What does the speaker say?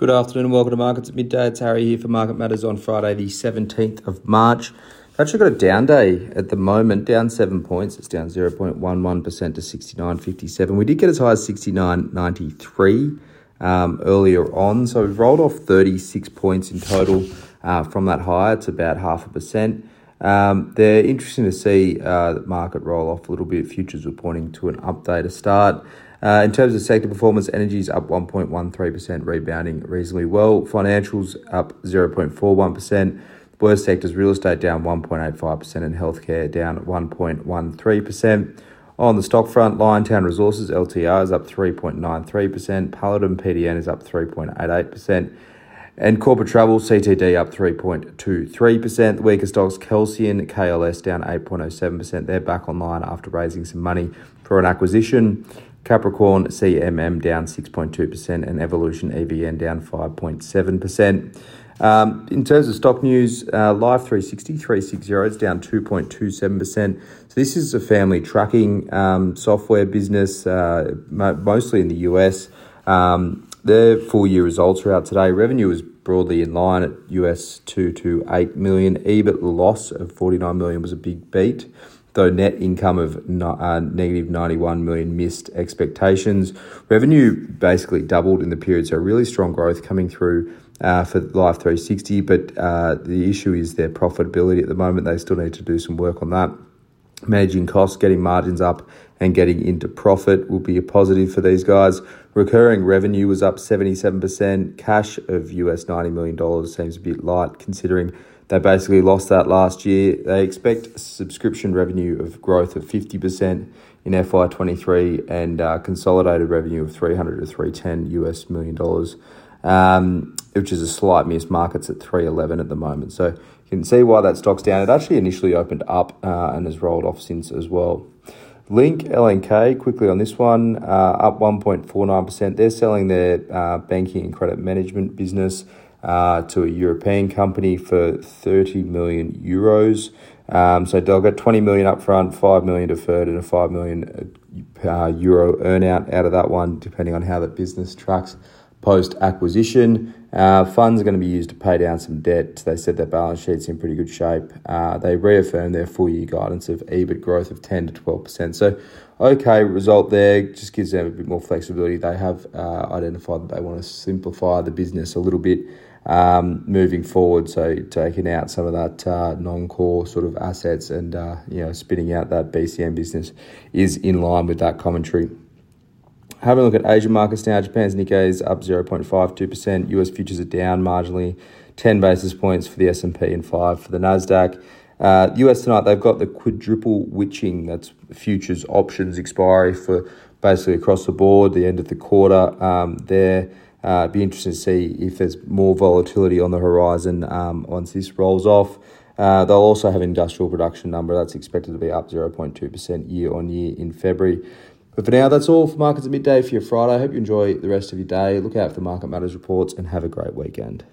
Good afternoon welcome to Markets at Midday. It's Harry here for Market Matters on Friday, the 17th of March. We've Actually got a down day at the moment, down seven points. It's down 0.11% to 69.57. We did get as high as 69.93 um, earlier on. So we've rolled off 36 points in total uh, from that high. It's about half a percent. Um, they're interesting to see uh, the market roll off a little bit. Futures were pointing to an update to start. Uh, in terms of sector performance, energy is up 1.13%, rebounding reasonably well. Financials up 0.41%. Worst sectors, real estate down 1.85%, and healthcare down 1.13%. On the stock front, Liontown Resources LTR is up 3.93%, Paladin PDN is up 3.88%, and corporate travel CTD up 3.23%. The weaker stocks, Kelsian KLS down 8.07%. They're back online after raising some money for an acquisition. Capricorn CMM down 6.2% and Evolution EVN down 5.7%. Um, in terms of stock news, uh, Life 360, 360 is down 2.27%. So this is a family tracking um, software business, uh, mostly in the US. Um, their full year results are out today. Revenue was broadly in line at US 2 to 8 million. EBIT loss of 49 million was a big beat though net income of uh, negative 91 million missed expectations. Revenue basically doubled in the period, so really strong growth coming through uh, for Life 360. But uh, the issue is their profitability at the moment. They still need to do some work on that. Managing costs, getting margins up, and getting into profit will be a positive for these guys. Recurring revenue was up 77%. Cash of US $90 million seems a bit light considering they basically lost that last year. They expect subscription revenue of growth of 50% in FY23 and uh, consolidated revenue of 300 to 310 US million dollars, um, which is a slight miss. Markets at 311 at the moment. So you can see why that stock's down. It actually initially opened up uh, and has rolled off since as well. Link LNK quickly on this one uh, up 1.49%. They're selling their uh, banking and credit management business uh, to a European company for 30 million euros. Um, so they'll get 20 million up front, 5 million deferred, and a 5 million uh, euro earnout out of that one, depending on how the business tracks post acquisition. Uh, funds are going to be used to pay down some debt. They said their balance sheet's in pretty good shape. Uh, they reaffirmed their full year guidance of EBIT growth of 10 to 12%. So, okay result there, just gives them a bit more flexibility. They have uh, identified that they want to simplify the business a little bit um, moving forward. So taking out some of that uh, non-core sort of assets and uh, you know spinning out that BCM business is in line with that commentary. Having a look at Asian markets now, Japan's Nikkei is up 0.52%, US futures are down marginally, 10 basis points for the S&P and 5 for the Nasdaq. Uh, US tonight, they've got the quadruple witching, that's futures options expiry for basically across the board, the end of the quarter um, there. Uh, be interesting to see if there's more volatility on the horizon um, once this rolls off. Uh, they'll also have industrial production number that's expected to be up 0.2% year on year in February. But for now, that's all for markets at midday for your Friday. I hope you enjoy the rest of your day. Look out for the Market Matters reports and have a great weekend.